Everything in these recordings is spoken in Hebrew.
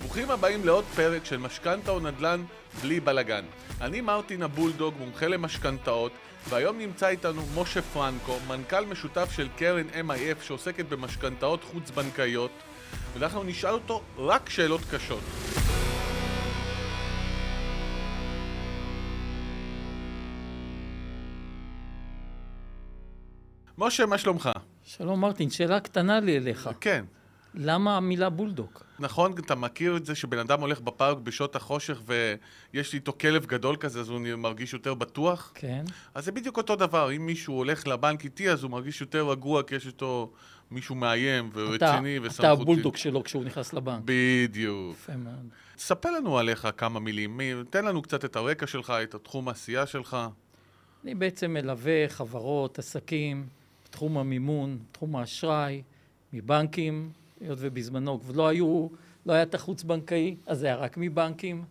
ברוכים הבאים לעוד פרק של משכנתה או נדל"ן בלי בלאגן. אני מרטין הבולדוג, מומחה למשכנתאות, והיום נמצא איתנו משה פרנקו, מנכ"ל משותף של קרן MIF שעוסקת במשכנתאות חוץ-בנקאיות, ואנחנו נשאל אותו רק שאלות קשות. משה, מה שלומך? שלום מרטין, שאלה קטנה לי אליך. כן. למה המילה בולדוג? נכון, אתה מכיר את זה שבן אדם הולך בפארק בשעות החושך ויש לי איתו כלב גדול כזה, אז הוא מרגיש יותר בטוח? כן. אז זה בדיוק אותו דבר, אם מישהו הולך לבנק איתי, אז הוא מרגיש יותר רגוע, כי יש איתו מישהו מאיים ורציני וסמכותי. אתה הבולדוג שלו כשהוא נכנס לבנק. בדיוק. יפה מאוד. ספר לנו עליך כמה מילים, מי- תן לנו קצת את הרקע שלך, את התחום העשייה שלך. אני בעצם מלווה חברות, עסקים, בתחום המימון, תחום האשראי, מבנקים, היות ובזמנו כבר לא היו, לא היה את החוץ-בנקאי, אז זה היה רק מבנקים.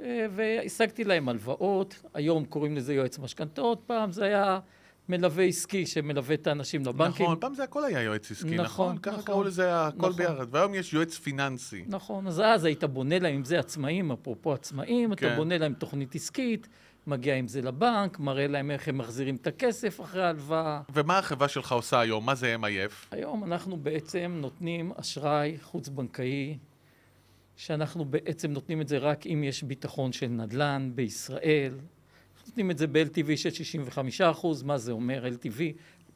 אה, והשגתי להם הלוואות, היום קוראים לזה יועץ משכנתאות, פעם זה היה מלווה עסקי שמלווה את האנשים לבנקים. נכון, פעם זה הכל היה יועץ עסקי, נכון? נכון, ככה נכון. קראו לזה הכל נכון. ביחד, והיום יש יועץ פיננסי. נכון, אז אז היית בונה להם, אם זה עצמאים, אפרופו עצמאים, כן. אתה בונה להם תוכנית עסקית, מגיע עם זה לבנק, מראה להם איך הם מחזירים את הכסף אחרי ההלוואה. ומה החברה שלך עושה היום? מה זה MIF? היום אנחנו בעצם נותנים אשראי חוץ-בנקאי, שאנחנו בעצם נותנים את זה רק אם יש ביטחון של נדל"ן בישראל. נותנים את זה ב-LTV של 65 אחוז, מה זה אומר LTV?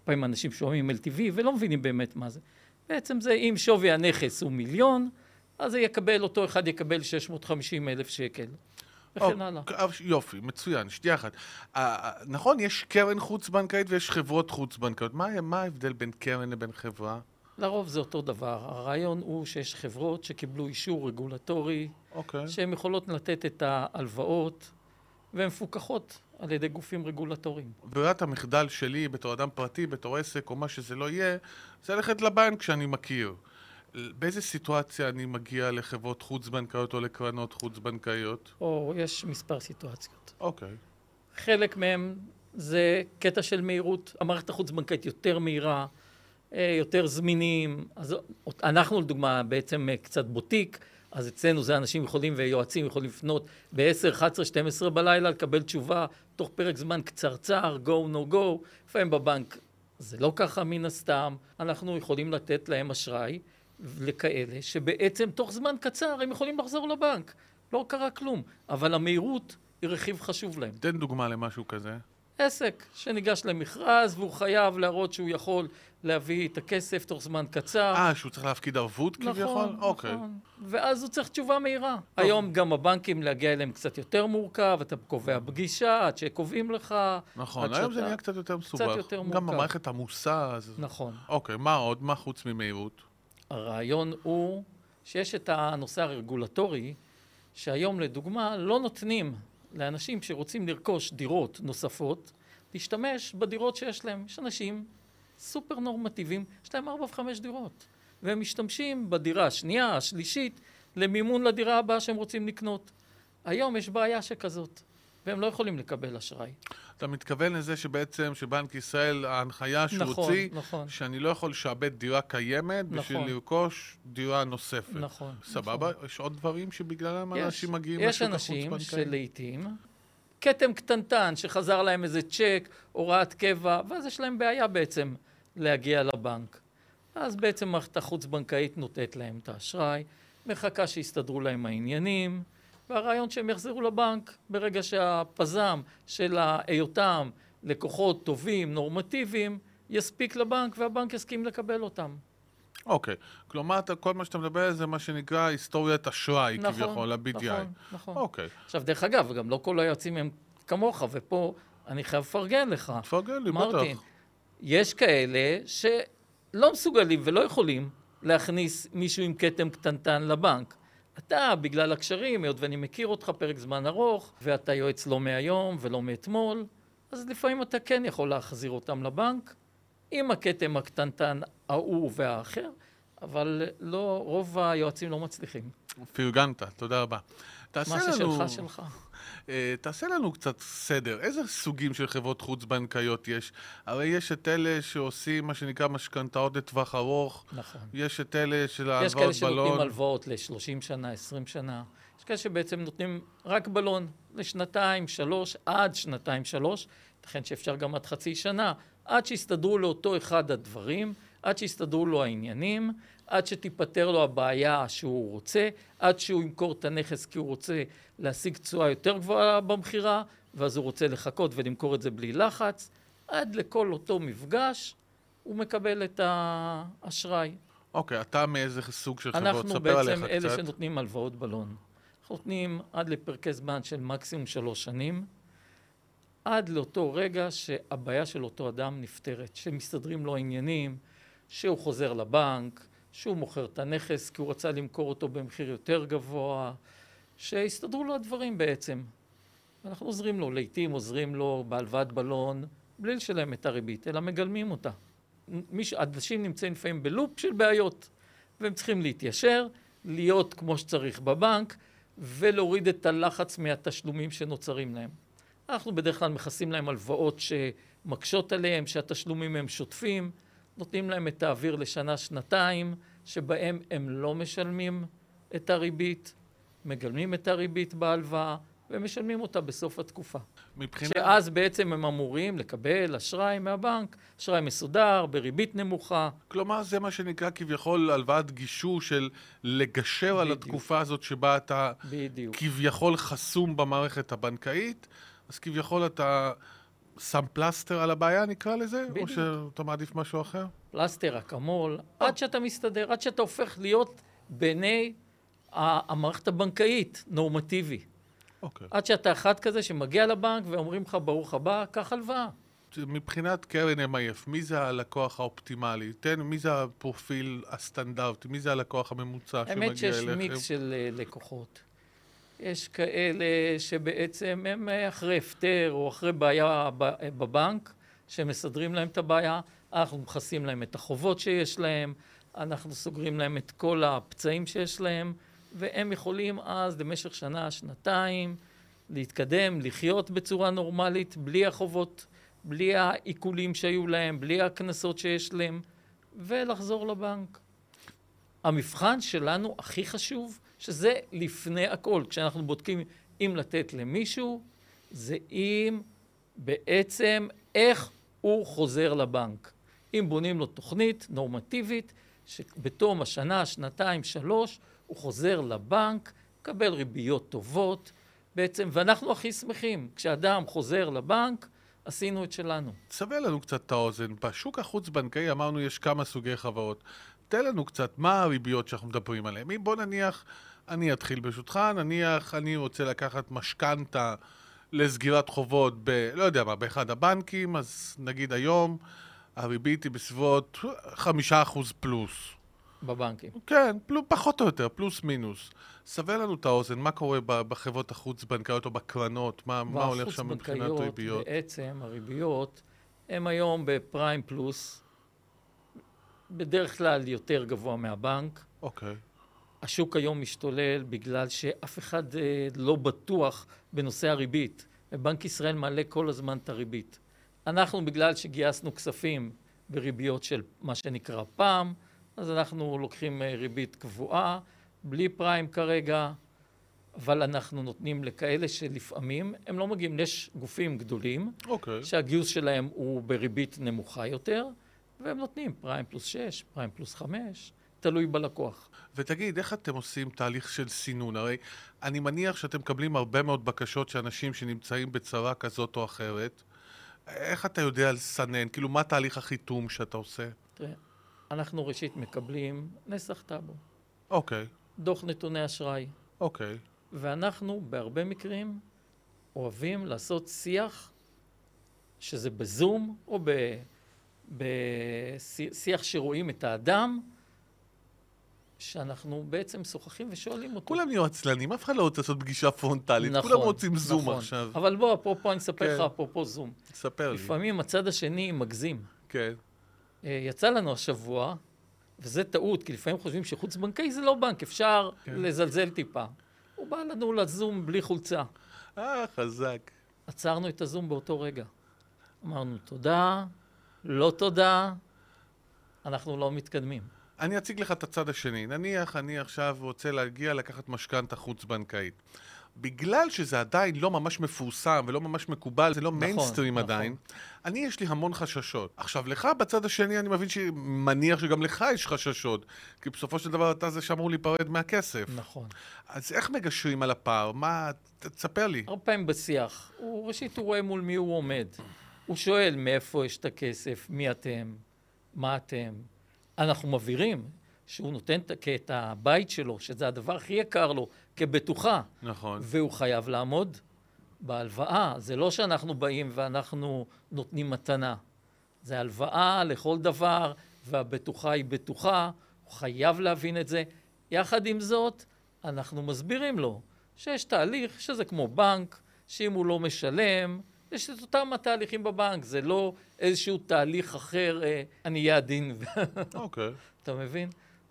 פעמים אנשים שומעים LTV ולא מבינים באמת מה זה. בעצם זה אם שווי הנכס הוא מיליון, אז יקבל, אותו אחד יקבל 650 אלף שקל, וכן אוקיי, הלאה. יופי, מצוין, שנייה אחת. אה, אה, נכון, יש קרן חוץ-בנקאית ויש חברות חוץ-בנקאיות. מה מה ההבדל בין קרן לבין חברה? לרוב זה אותו דבר. הרעיון הוא שיש חברות שקיבלו אישור רגולטורי, אוקיי. שהן יכולות לתת את ההלוואות, והן מפוקחות על ידי גופים רגולטוריים. ברירת המחדל שלי בתור אדם פרטי, בתור עסק או מה שזה לא יהיה, זה ללכת לבנק שאני מכיר. באיזה סיטואציה אני מגיע לחברות חוץ-בנקאיות או לקרנות חוץ-בנקאיות? או יש מספר סיטואציות. אוקיי. חלק מהם זה קטע של מהירות, המערכת החוץ-בנקאית יותר מהירה, אה, יותר זמינים. אז אנחנו לדוגמה בעצם אה, קצת בוטיק, אז אצלנו זה אנשים יכולים ויועצים יכולים לפנות ב-10, 11, 12 בלילה, לקבל תשובה תוך פרק זמן קצרצר, go no go, לפעמים בבנק זה לא ככה מן הסתם, אנחנו יכולים לתת להם אשראי לכאלה שבעצם תוך זמן קצר הם יכולים לחזור לבנק, לא קרה כלום, אבל המהירות היא רכיב חשוב להם. תן דוגמה למשהו כזה. עסק שניגש למכרז והוא חייב להראות שהוא יכול להביא את הכסף תוך זמן קצר. אה, שהוא צריך להפקיד ערבות כביכול? נכון, אוקיי. נכון. ואז הוא צריך תשובה מהירה. היום גם הבנקים להגיע אליהם קצת יותר מורכב, אתה קובע פגישה עד שקובעים לך. נכון, היום זה שאתה- נהיה קצת יותר מסובך. יותר גם מורכב. המערכת עמוסה, אז... נכון. אוקיי, מה עוד? מה חוץ ממהירות? הרעיון הוא שיש את הנושא הרגולטורי, שהיום לדוגמה לא נותנים לאנשים שרוצים לרכוש דירות נוספות, להשתמש בדירות שיש להם. יש אנשים סופר נורמטיביים, יש להם ארבע וחמש דירות, והם משתמשים בדירה השנייה, השלישית, למימון לדירה הבאה שהם רוצים לקנות. היום יש בעיה שכזאת, והם לא יכולים לקבל אשראי. אתה מתכוון לזה שבעצם, שבנק ישראל, ההנחיה שהוא נכון, הוציא, נכון. שאני לא יכול לשעבד דירה קיימת בשביל נכון. לרכוש דירה נוספת. נכון. סבבה? יש עוד דברים שבגללם יש. אנשים מגיעים יש לשוק אנשים החוץ-בנקאי? שלעיתים, כתם קטנטן שחזר להם איזה צ'ק, הוראת קבע, ואז יש להם בעיה בעצם להגיע לבנק. אז בעצם מערכת החוץ-בנקאית נותנת להם את האשראי, מחכה שיסתדרו להם העניינים, והרעיון שהם יחזרו לבנק ברגע שהפזם של היותם לקוחות טובים, נורמטיביים, יספיק לבנק והבנק יסכים לקבל אותם. אוקיי. כלומר, אתה- כל מה שאתה מדבר זה מה שנקרא היסטוריית אשראי, נכון, כביכול, ה-BDI. נכון, נכון. אוקיי. עכשיו, דרך אגב, גם לא כל היועצים הם כמוך, ופה אני חייב לפרגן לך. תפרגן לי, מרטין, בטח. יש כאלה שלא מסוגלים ולא יכולים להכניס מישהו עם כתם קטנטן לבנק. אתה, בגלל הקשרים, היות ואני מכיר אותך פרק זמן ארוך, ואתה יועץ לא מהיום ולא מאתמול, אז לפעמים אתה כן יכול להחזיר אותם לבנק, עם הכתם הקטנטן ההוא והאחר, אבל לא, רוב היועצים לא מצליחים. פרגנת, תודה רבה. מה לנו... ששלך, שלך. אה, תעשה לנו קצת סדר, איזה סוגים של חברות חוץ-בנקאיות יש? הרי יש את אלה שעושים מה שנקרא משכנתאות לטווח ארוך, נכון. יש את אלה של יש כאלה ההלוואות שנותנים בלון. הלוואות ל-30 שנה, 20 שנה. יש כאלה שבעצם נותנים רק בלון לשנתיים, שלוש, עד שנתיים, שלוש. ייתכן שאפשר גם עד חצי שנה, עד שיסתדרו לאותו אחד הדברים, עד שיסתדרו לו העניינים, עד שתיפתר לו הבעיה שהוא רוצה, עד שהוא ימכור את הנכס כי הוא רוצה להשיג תשואה יותר גבוהה במכירה, ואז הוא רוצה לחכות ולמכור את זה בלי לחץ. עד לכל אותו מפגש הוא מקבל את האשראי. אוקיי, אתה מאיזה סוג של חברות? אנחנו ספר עליך בעצם אלה קצת. שנותנים הלוואות בלון. אנחנו נותנים עד לפרקי זמן של מקסימום שלוש שנים, עד לאותו רגע שהבעיה של אותו אדם נפתרת, שמסתדרים לו העניינים, שהוא חוזר לבנק, שהוא מוכר את הנכס כי הוא רצה למכור אותו במחיר יותר גבוה, שהסתדרו לו הדברים בעצם. אנחנו עוזרים לו, לעיתים עוזרים לו בהלוואת בלון, בלי לשלם את הריבית, אלא מגלמים אותה. מיש... אנשים נמצאים לפעמים בלופ של בעיות, והם צריכים להתיישר, להיות כמו שצריך בבנק, ולהוריד את הלחץ מהתשלומים שנוצרים להם. אנחנו בדרך כלל מכסים להם הלוואות שמקשות עליהם, שהתשלומים הם שוטפים, נותנים להם את האוויר לשנה-שנתיים, שבהם הם לא משלמים את הריבית, מגלמים את הריבית בהלוואה, ומשלמים אותה בסוף התקופה. מבחינת... שאז בעצם הם אמורים לקבל אשראי מהבנק, אשראי מסודר, בריבית נמוכה. כלומר, זה מה שנקרא כביכול הלוואת גישור של לגשר על בדיוק. התקופה הזאת שבה אתה בדיוק. כביכול חסום במערכת הבנקאית, אז כביכול אתה שם פלסטר על הבעיה, נקרא לזה? בדיוק. או שאתה מעדיף משהו אחר? פלסטר, אקמול, עד שאתה מסתדר, עד שאתה הופך להיות בעיני המערכת הבנקאית נורמטיבי. אוקיי. עד שאתה אחד כזה שמגיע לבנק ואומרים לך, ברוך הבא, קח הלוואה. מבחינת קרן MIF, מי זה הלקוח האופטימלי? תן, מי זה הפרופיל הסטנדרטי? מי זה הלקוח הממוצע שמגיע האמת שיש אליכם? מיקס של אה, לקוחות. יש כאלה שבעצם הם אה, אחרי הפטר או אחרי בעיה אה, בבנק, שמסדרים להם את הבעיה, אנחנו מכסים להם את החובות שיש להם, אנחנו סוגרים להם את כל הפצעים שיש להם, והם יכולים אז למשך שנה, שנתיים, להתקדם, לחיות בצורה נורמלית, בלי החובות, בלי העיקולים שהיו להם, בלי הקנסות שיש להם, ולחזור לבנק. המבחן שלנו הכי חשוב, שזה לפני הכל, כשאנחנו בודקים אם לתת למישהו, זה אם בעצם איך הוא חוזר לבנק. אם בונים לו תוכנית נורמטיבית, שבתום השנה, שנתיים, שלוש, הוא חוזר לבנק, מקבל ריביות טובות, בעצם, ואנחנו הכי שמחים, כשאדם חוזר לבנק, עשינו את שלנו. תסבר לנו קצת את האוזן. בשוק החוץ-בנקאי אמרנו יש כמה סוגי חברות. תן לנו קצת, מה הריביות שאנחנו מדברים עליהן? אם בוא נניח, אני אתחיל ברשותך, נניח אני רוצה לקחת משכנתה לסגירת חובות ב... לא יודע מה, באחד הבנקים, אז נגיד היום הריבית היא בסביבות חמישה אחוז פלוס. בבנקים. כן, פלוס, פחות או יותר, פלוס מינוס. סבר לנו את האוזן, מה קורה ב- בחברות החוץ-בנקאיות או בקרנות? מה, מה הולך שם מבחינת ריביות? בעצם הריביות הן היום בפריים פלוס, בדרך כלל יותר גבוה מהבנק. אוקיי. השוק היום משתולל בגלל שאף אחד אה, לא בטוח בנושא הריבית, ובנק ישראל מעלה כל הזמן את הריבית. אנחנו, בגלל שגייסנו כספים בריביות של מה שנקרא פעם, אז אנחנו לוקחים אה, ריבית קבועה, בלי פריים כרגע, אבל אנחנו נותנים לכאלה שלפעמים הם לא מגיעים, יש גופים גדולים אוקיי. שהגיוס שלהם הוא בריבית נמוכה יותר, והם נותנים פריים פלוס 6, פריים פלוס 5, תלוי בלקוח. ותגיד, איך אתם עושים תהליך של סינון? הרי אני מניח שאתם מקבלים הרבה מאוד בקשות של אנשים שנמצאים בצרה כזאת או אחרת. איך אתה יודע לסנן? כאילו, מה תהליך החיתום שאתה עושה? תראה, אנחנו ראשית מקבלים נסח טאבו, אוקיי, דוח נתוני אשראי, אוקיי. ואנחנו בהרבה מקרים אוהבים לעשות שיח, שזה בזום או בשיח שרואים את האדם, שאנחנו בעצם משוחחים ושואלים אותו. כולם נהיו עצלנים, אף אחד לא רוצה לעשות פגישה פרונטלית. נכון, כולם רוצים זום נכון. עכשיו. אבל בוא, אפרופו, אני אספר כן. לך אפרופו זום. תספר לי. לפעמים הצד השני מגזים. כן. אה, יצא לנו השבוע, וזה טעות, כי לפעמים חושבים שחוץ-בנקאי זה לא בנק, אפשר כן. לזלזל טיפה. הוא בא לנו לזום בלי חולצה. אה, חזק. עצרנו את הזום באותו רגע. אמרנו, תודה, לא תודה, אנחנו לא מתקדמים. אני אציג לך את הצד השני. נניח אני עכשיו רוצה להגיע לקחת משכנתה חוץ-בנקאית. בגלל שזה עדיין לא ממש מפורסם ולא ממש מקובל, זה לא מיינסטרים נכון. עדיין, אני יש לי המון חששות. עכשיו, לך בצד השני, אני מבין שמניח שגם לך יש חששות, כי בסופו של דבר אתה זה שאמור להיפרד מהכסף. נכון. אז איך מגשרים על הפער? מה... תספר לי. הרבה פעמים בשיח, הוא, ראשית הוא רואה מול מי הוא עומד. הוא שואל מאיפה יש את הכסף, מי אתם, מה אתם. אנחנו מבהירים שהוא נותן את- הבית שלו, שזה הדבר הכי יקר לו, כבטוחה, נכון. והוא חייב לעמוד בהלוואה. זה לא שאנחנו באים ואנחנו נותנים מתנה. זה הלוואה לכל דבר, והבטוחה היא בטוחה, הוא חייב להבין את זה. יחד עם זאת, אנחנו מסבירים לו שיש תהליך שזה כמו בנק, שאם הוא לא משלם, יש את אותם התהליכים בבנק, זה לא איזשהו תהליך אחר, אה, אני אהיה עדין, אוקיי. אתה מבין?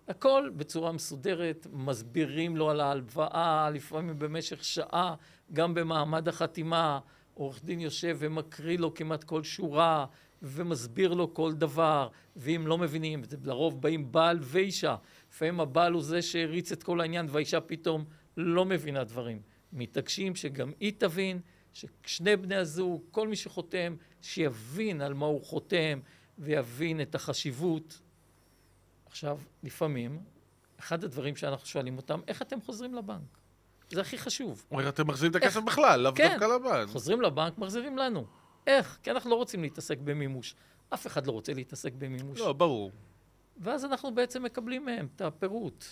הכל בצורה מסודרת, מסבירים לו על ההלוואה, לפעמים במשך שעה, גם במעמד החתימה, עורך דין יושב ומקריא לו כמעט כל שורה, ומסביר לו כל דבר, ואם לא מבינים, לרוב באים בעל ואישה, לפעמים הבעל הוא זה שהריץ את כל העניין, והאישה פתאום לא מבינה דברים. מתעקשים שגם היא תבין, ששני בני הזוג, כל מי שחותם, שיבין על מה הוא חותם, ויבין את החשיבות. עכשיו, לפעמים, אחד הדברים שאנחנו שואלים אותם, איך אתם חוזרים לבנק? זה הכי חשוב. אומר, אתם מחזירים את הכסף בכלל, לאו כן. דווקא לבנק. חוזרים לבנק, מחזירים לנו. איך? כי אנחנו לא רוצים להתעסק במימוש. אף אחד לא רוצה להתעסק במימוש. לא, ברור. ואז אנחנו בעצם מקבלים מהם את הפירוט.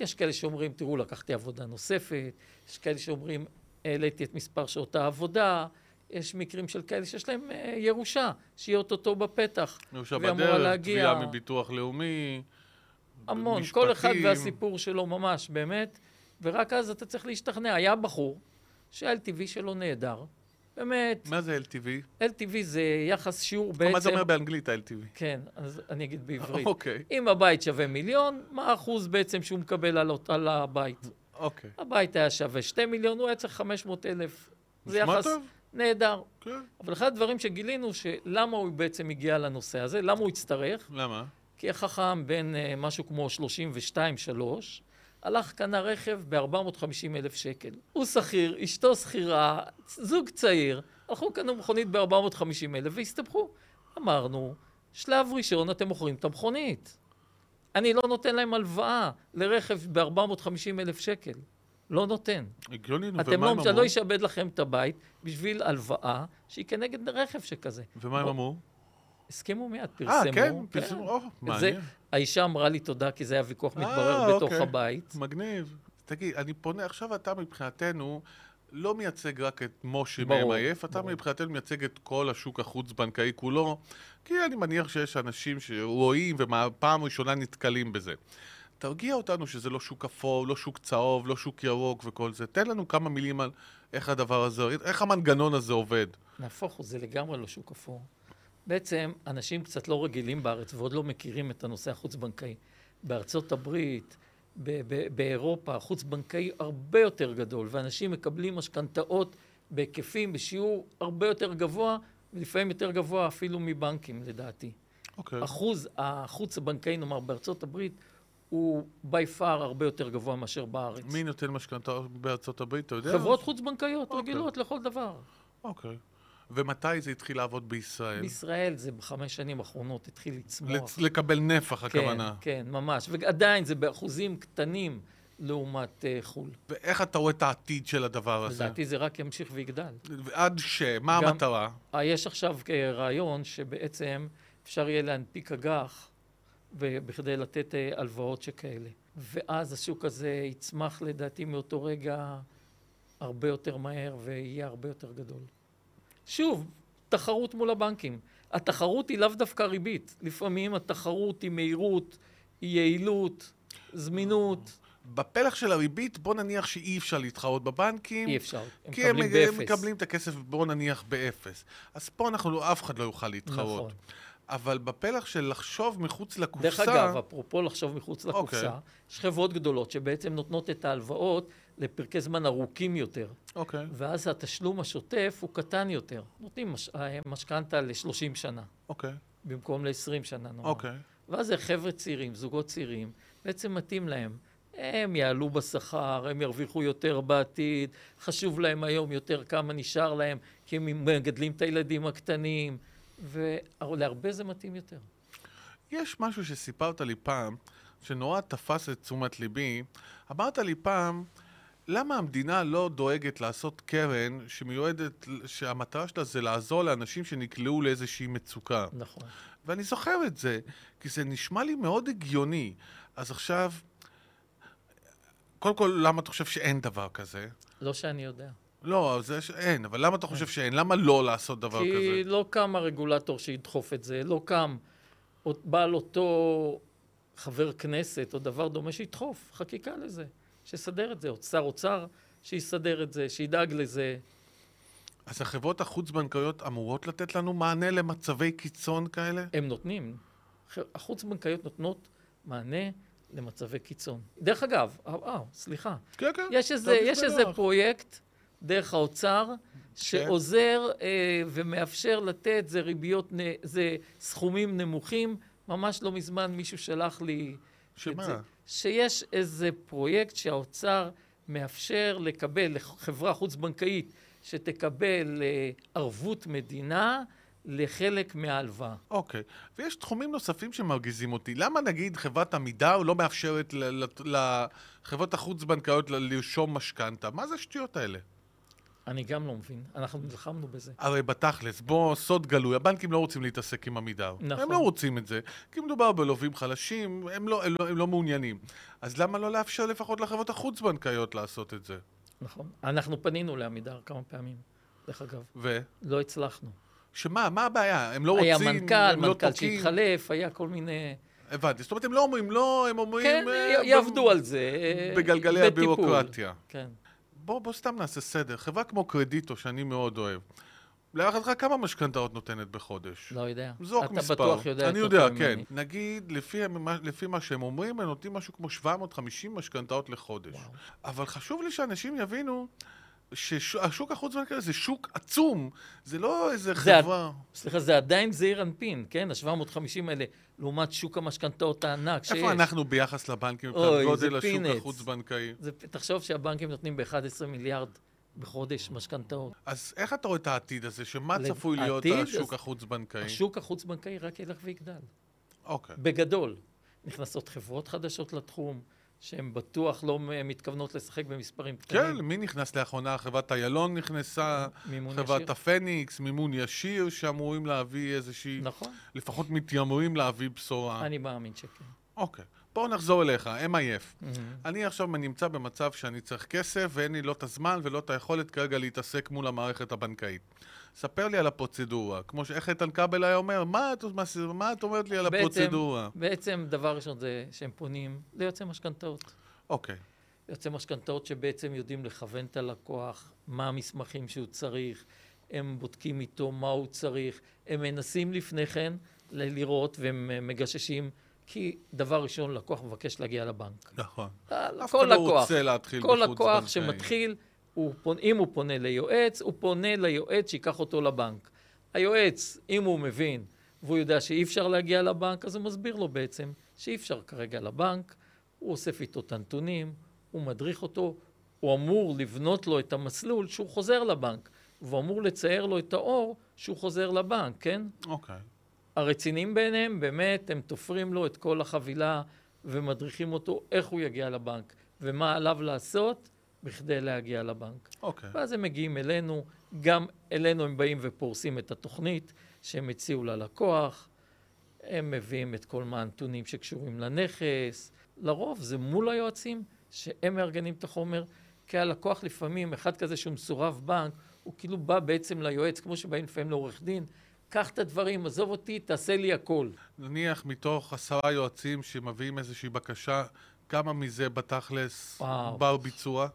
יש כאלה שאומרים, תראו, לקחתי עבודה נוספת, יש כאלה שאומרים, העליתי את מספר שעות העבודה, יש מקרים של כאלה שיש להם אה, ירושה, שהיא אוטוטו בפתח. ירושה בדרך, להגיע- תביעה מביטוח לאומי. המון, משפטים. כל אחד והסיפור שלו ממש, באמת. ורק אז אתה צריך להשתכנע. היה בחור שה-LTV שלו נהדר. באמת, מה זה LTV? LTV זה יחס שיעור בעצם... מה זה אומר באנגלית ה-LTV? כן, אז אני אגיד בעברית. אוקיי, אם הבית שווה מיליון, מה האחוז בעצם שהוא מקבל על, על הבית? אוקיי. הבית היה שווה 2 מיליון, הוא היה צריך 500 אלף. זה יחס טוב. נהדר. כן. אבל אחד הדברים שגילינו, שלמה הוא בעצם הגיע לנושא הזה, למה הוא הצטרך? למה? כי החכם בן אה, משהו כמו 32-3, הלך קנה רכב ב-450 אלף שקל. הוא שכיר, אשתו שכירה, זוג צעיר, הלכו קנו מכונית ב-450 אלף והסתבכו. אמרנו, שלב ראשון אתם מוכרים את המכונית. אני לא נותן להם הלוואה לרכב ב-450 אלף שקל. לא נותן. הגיוני, אתם ומה לא, הם אמרו? לא אשעבד לכם את הבית בשביל הלוואה שהיא כנגד רכב שכזה. ומה הם אמרו? הסכימו מיד, אה, פרסמו. כן? פרסמו? או, זה, מעניין. האישה אמרה לי תודה, כי זה היה ויכוח אה, מתברר בתוך אוקיי. הבית. מגניב. תגיד, אני פונה, עכשיו אתה מבחינתנו לא מייצג רק את משה מ-MIF, אתה. מבחינתנו מייצג את כל השוק החוץ-בנקאי כולו, כי אני מניח שיש אנשים שרואים ופעם ראשונה נתקלים בזה. תרגיע אותנו שזה לא שוק אפור, לא שוק צהוב, לא שוק ירוק וכל זה. תן לנו כמה מילים על איך הדבר הזה, איך המנגנון הזה עובד. נהפוך הוא, זה לגמרי לא שוק אפור. בעצם, אנשים קצת לא רגילים בארץ ועוד לא מכירים את הנושא החוץ-בנקאי. בארצות הברית, באירופה, החוץ-בנקאי הרבה יותר גדול, ואנשים מקבלים משכנתאות בהיקפים, בשיעור הרבה יותר גבוה, ולפעמים יותר גבוה אפילו מבנקים, לדעתי. אוקיי. אחוז החוץ הבנקאי, נאמר, בארצות הברית, הוא by far הרבה יותר גבוה מאשר בארץ. מי נותן משכנתאות בארצות הברית, אתה יודע? חברות חוץ-בנקאיות אוקיי. רגילות לכל דבר. אוקיי. ומתי זה התחיל לעבוד בישראל? בישראל זה בחמש שנים האחרונות התחיל לצמוח. לצ- לקבל נפח, הכוונה. כן, כן, ממש. ועדיין זה באחוזים קטנים לעומת uh, חו"ל. ואיך אתה רואה את העתיד של הדבר הזה? לדעתי זה רק ימשיך ויגדל. עד ש... מה גם- המטרה? אה, יש עכשיו אה, רעיון שבעצם אפשר יהיה להנפיק אג"ח בכדי לתת הלוואות שכאלה. ואז השוק הזה יצמח לדעתי מאותו רגע הרבה יותר מהר ויהיה הרבה יותר גדול. שוב, תחרות מול הבנקים. התחרות היא לאו דווקא ריבית. לפעמים התחרות היא מהירות, היא יעילות, זמינות. בפלח של הריבית, בוא נניח שאי אפשר להתחרות בבנקים. אי אפשר. הם כי הם מקבלים הם באפס. מקבלים את הכסף, בוא נניח, באפס. אז פה אנחנו אף אחד לא יוכל להתחרות. נכון. אבל בפלח של לחשוב מחוץ לקופסה... דרך אגב, אפרופו לחשוב מחוץ לקופסה, אוקיי. יש חברות גדולות שבעצם נותנות את ההלוואות לפרקי זמן ארוכים יותר, אוקיי, ואז התשלום השוטף הוא קטן יותר. נותנים מש- אה, משכנתה ל-30 שנה, אוקיי, במקום ל-20 שנה נאמר. אוקיי. ואז זה חבר'ה צעירים, זוגות צעירים, בעצם מתאים להם. הם יעלו בשכר, הם ירוויחו יותר בעתיד, חשוב להם היום יותר כמה נשאר להם, כי הם מגדלים את הילדים הקטנים, ולהרבה זה מתאים יותר. יש משהו שסיפרת לי פעם, שנורא תפס את תשומת ליבי. אמרת לי פעם, למה המדינה לא דואגת לעשות קרן שמיועדת, שהמטרה שלה זה לעזור לאנשים שנקלעו לאיזושהי מצוקה? נכון. ואני זוכר את זה, כי זה נשמע לי מאוד הגיוני. אז עכשיו, קודם כל, למה אתה חושב שאין דבר כזה? לא שאני יודע. לא, זה שאין, אבל למה אתה חושב שאין? למה לא לעשות דבר כי כזה? לא קם הרגולטור שידחוף את זה, לא קם בעל אותו חבר כנסת או דבר דומה שידחוף חקיקה לזה, שיסדר את זה, או שר אוצר שיסדר את זה, שידאג לזה. אז החברות החוץ-בנקאיות אמורות לתת לנו מענה למצבי קיצון כאלה? הם נותנים, החוץ-בנקאיות נותנות מענה למצבי קיצון. דרך אגב, אה, אה, סליחה, כן, כן. יש איזה, יש איזה. פרויקט דרך האוצר שעוזר אה, ומאפשר לתת, זה ריביות, זה סכומים נמוכים. ממש לא מזמן מישהו שלח לי את שמה? זה. שיש איזה פרויקט שהאוצר מאפשר לקבל, לחברה חוץ-בנקאית, שתקבל אה, ערבות מדינה לחלק מההלוואה. אוקיי. ויש תחומים נוספים שמרגיזים אותי. למה נגיד חברת עמידר לא מאפשרת לחברות החוץ-בנקאיות לרשום משכנתה? מה זה השטויות האלה? אני גם לא מבין, אנחנו נלחמנו בזה. הרי בתכלס, בוא, סוד גלוי, הבנקים לא רוצים להתעסק עם עמידר. נכון. הם לא רוצים את זה, כי מדובר בלווים חלשים, הם לא, הם, לא, הם לא מעוניינים. אז למה לא לאפשר לפחות לחברות החוץ-בנקאיות לעשות את זה? נכון. אנחנו פנינו לעמידר כמה פעמים, דרך אגב. ו? לא הצלחנו. שמה, מה הבעיה? הם לא היה רוצים, מנכ"ל, הם לא מנכ"ל תוקעים? שהתחלף, היה כל מיני... הבנתי. זאת אומרת, הם לא אומרים לא, הם אומרים... כן, אה, יעבדו על זה. אה, בגלגלי. הביורוקרטיה. כן. בוא, בוא סתם נעשה סדר. חברה כמו קרדיטו, שאני מאוד אוהב, להערכתך כמה משכנתאות נותנת בחודש? לא יודע. זרוק אתה מספר. בטוח יודע אני יודע, ממני. כן. נגיד, לפי, לפי מה שהם אומרים, הם נותנים משהו כמו 750 משכנתאות לחודש. וואו. אבל חשוב לי שאנשים יבינו שהשוק החוץ-בנקאי זה שוק עצום. זה לא איזה זה חברה... סליחה, זה עדיין זעיר אנפין, כן? ה-750 האלה, לעומת שוק המשכנתאות הענק שיש. איפה אנחנו ביחס לבנקים מבחינת גודל השוק peanuts. החוץ-בנקאי? זה, תחשוב שהבנקים נותנים ב-11 מיליארד בחודש משכנתאות. אז איך אתה רואה את העתיד הזה? שמה לב- צפוי להיות העתיד, השוק החוץ-בנקאי? השוק החוץ-בנקאי רק ילך ויגדל. אוקיי. בגדול. נכנסות חברות חדשות לתחום, שהן בטוח לא מתכוונות לשחק במספרים כן, קטנים. מי נכנס לאחרונה? חברת איילון נכנסה, חברת ישיר. הפניקס, מימון ישיר, שאמורים להביא איזושהי... נכון, לפחות מתיימרים להביא בשורה. אני מאמין שכן. אוקיי. בואו נחזור אליך, MIF. Mhm. אני עכשיו נמצא במצב שאני צריך כסף ואין לי לא את הזמן ולא את היכולת כרגע להתעסק מול המערכת הבנקאית. ספר לי על הפרוצדורה. כמו שאיך איתן כבל היה אומר, מה את, מה, מה את אומרת לי על בעצם- הפרוצדורה? בעצם, דבר ראשון זה שהם פונים ליועצי משכנתאות. אוקיי. יועצי משכנתאות שבעצם יודעים לכוון את הלקוח, מה המסמכים שהוא צריך, הם בודקים איתו מה הוא צריך, הם מנסים לפני כן לראות והם מגששים, כי דבר ראשון, לקוח מבקש להגיע לבנק. נכון. אה, אף כל אחד לא לקוח, רוצה להתחיל כל בחוץ לקוח בנקאי. שמתחיל, הוא פונ... אם הוא פונה ליועץ, הוא פונה ליועץ שיקח אותו לבנק. היועץ, אם הוא מבין והוא יודע שאי אפשר להגיע לבנק, אז הוא מסביר לו בעצם שאי אפשר כרגע לבנק, הוא אוסף איתו את הנתונים, הוא מדריך אותו, הוא אמור לבנות לו את המסלול שהוא חוזר לבנק, והוא אמור לצייר לו את האור שהוא חוזר לבנק, כן? אוקיי. הרציניים ביניהם, באמת, הם תופרים לו את כל החבילה ומדריכים אותו איך הוא יגיע לבנק ומה עליו לעשות בכדי להגיע לבנק. אוקיי. ואז הם מגיעים אלינו, גם אלינו הם באים ופורסים את התוכנית שהם הציעו ללקוח, הם מביאים את כל מה הנתונים שקשורים לנכס, לרוב זה מול היועצים שהם מארגנים את החומר, כי הלקוח לפעמים, אחד כזה שהוא מסורב בנק, הוא כאילו בא בעצם ליועץ, כמו שבאים לפעמים לעורך דין, קח את הדברים, עזוב אותי, תעשה לי הכל. נניח מתוך עשרה יועצים שמביאים איזושהי בקשה, כמה מזה בתכלס וואו. בר ביצוע?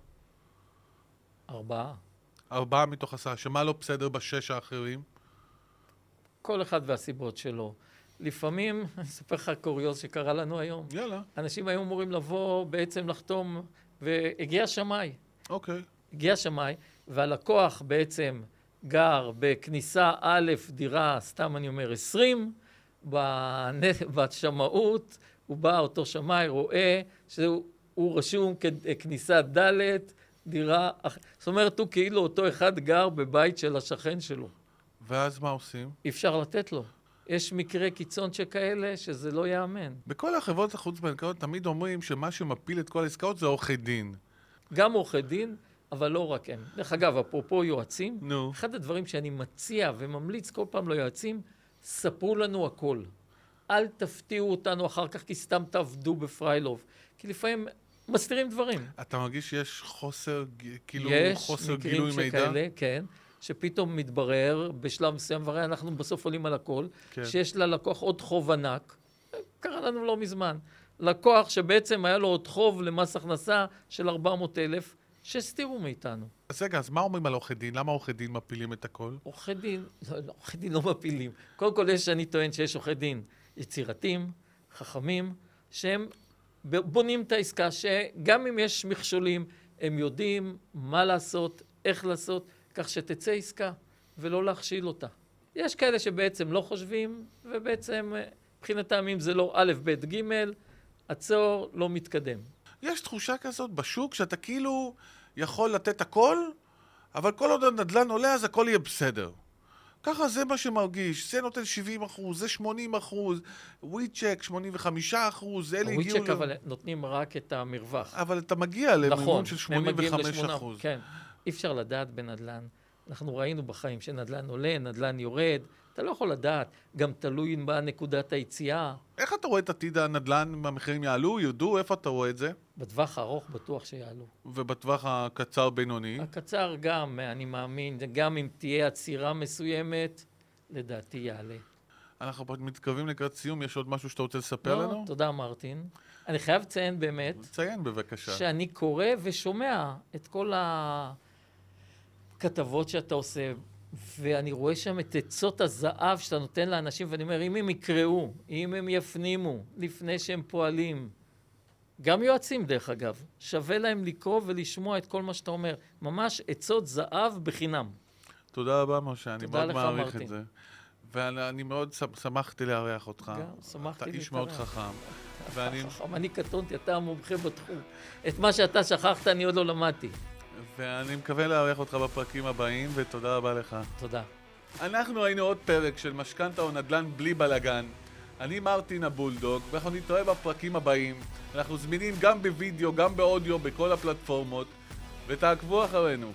ארבעה. ארבעה מתוך עשרה, שמה לא בסדר בשש האחרים? כל אחד והסיבות שלו. לפעמים, אני אספר לך קוריוז שקרה לנו היום. יאללה, אנשים היו אמורים לבוא בעצם לחתום, והגיע שמאי. אוקיי. הגיע שמאי, והלקוח בעצם גר בכניסה א', דירה, סתם אני אומר, 20, בנ- בשמאות, הוא בא, אותו שמאי, רואה שהוא הוא רשום ככניסה ד', דירה, אח- זאת אומרת, הוא כאילו אותו אחד גר בבית של השכן שלו. ואז מה עושים? אי אפשר לתת לו. יש מקרי קיצון שכאלה שזה לא ייאמן. בכל החברות החוץ-בנקאיות תמיד אומרים שמה שמפיל את כל העסקאות זה עורכי דין. גם עורכי דין, אבל לא רק הם. דרך אגב, אפרופו יועצים, נו. אחד הדברים שאני מציע וממליץ כל פעם ליועצים, ספרו לנו הכל. אל תפתיעו אותנו אחר כך כי סתם תעבדו בפריילוב. כי לפעמים מסתירים דברים. אתה מרגיש שיש חוסר, כאילו, יש חוסר מקרים גילוי מידע? שכאלה, כן, שפתאום מתברר בשלב מסוים, והרי אנחנו בסוף עולים על הכל, כן. שיש ללקוח עוד חוב ענק. קרה לנו לא מזמן. לקוח שבעצם היה לו עוד חוב למס הכנסה של 400 אלף, שהסתירו מאיתנו. אז רגע, אז מה אומרים על עורכי דין? למה עורכי דין מפילים את הכל? עורכי דין, לא, לא, עורכי דין לא מפילים. קודם כל, יש, אני טוען שיש עורכי דין יצירתיים, חכמים, שהם בונים את העסקה, שגם אם יש מכשולים, הם יודעים מה לעשות, איך לעשות, כך שתצא עסקה, ולא להכשיל אותה. יש כאלה שבעצם לא חושבים, ובעצם אה, מבחינתם אם זה לא א', ב', ג', עצור, לא מתקדם. יש תחושה כזאת בשוק שאתה כאילו יכול לתת הכל, אבל כל עוד הנדל"ן עולה אז הכל יהיה בסדר. ככה זה מה שמרגיש, זה נותן 70 אחוז, זה 80 אחוז, וויצ'ק 85 אחוז, אלה הגיעו... הוויצ'ק ל- אבל נותנים רק את המרווח. אבל אתה מגיע למימון נכון, של הם מגיעים 85 לשמונה- אחוז. כן. אי אפשר לדעת בנדל"ן. אנחנו ראינו בחיים שנדל"ן עולה, נדל"ן יורד. אתה לא יכול לדעת. גם תלוי מה נקודת היציאה. איך אתה רואה את עתיד הנדל"ן, המחירים יעלו, יודו, איפה אתה רואה את זה? בטווח הארוך בטוח שיעלו. ובטווח הקצר-בינוני? הקצר גם, אני מאמין, גם אם תהיה עצירה מסוימת, לדעתי יעלה. אנחנו מתקרבים לקראת סיום, יש עוד משהו שאתה רוצה לספר לא, לנו? תודה מרטין. אני חייב לציין באמת, ציין בבקשה. שאני קורא ושומע את כל הכתבות שאתה עושה, ואני רואה שם את עצות הזהב שאתה נותן לאנשים, ואני אומר, אם הם יקראו, אם הם יפנימו לפני שהם פועלים, גם יועצים דרך אגב, שווה להם לקרוא ולשמוע את כל מה שאתה אומר. ממש עצות זהב בחינם. תודה רבה, משה, אני מאוד מעריך מרטין. את זה. ואני מאוד שמ- שמחתי לארח אותך. גם, שמחתי אתה איש מאוד להתארח. חכם. ואני, חכם, אני קטונתי, אתה המומחה בתחום. את מה שאתה שכחת אני עוד לא למדתי. ואני מקווה לארח אותך בפרקים הבאים, ותודה רבה לך. תודה. אנחנו היינו עוד פרק של משכנתה או נדל"ן בלי בלאגן. אני מרטין הבולדוג, ואנחנו נתראה בפרקים הבאים. אנחנו זמינים גם בווידאו, גם באודיו, בכל הפלטפורמות, ותעקבו אחרינו.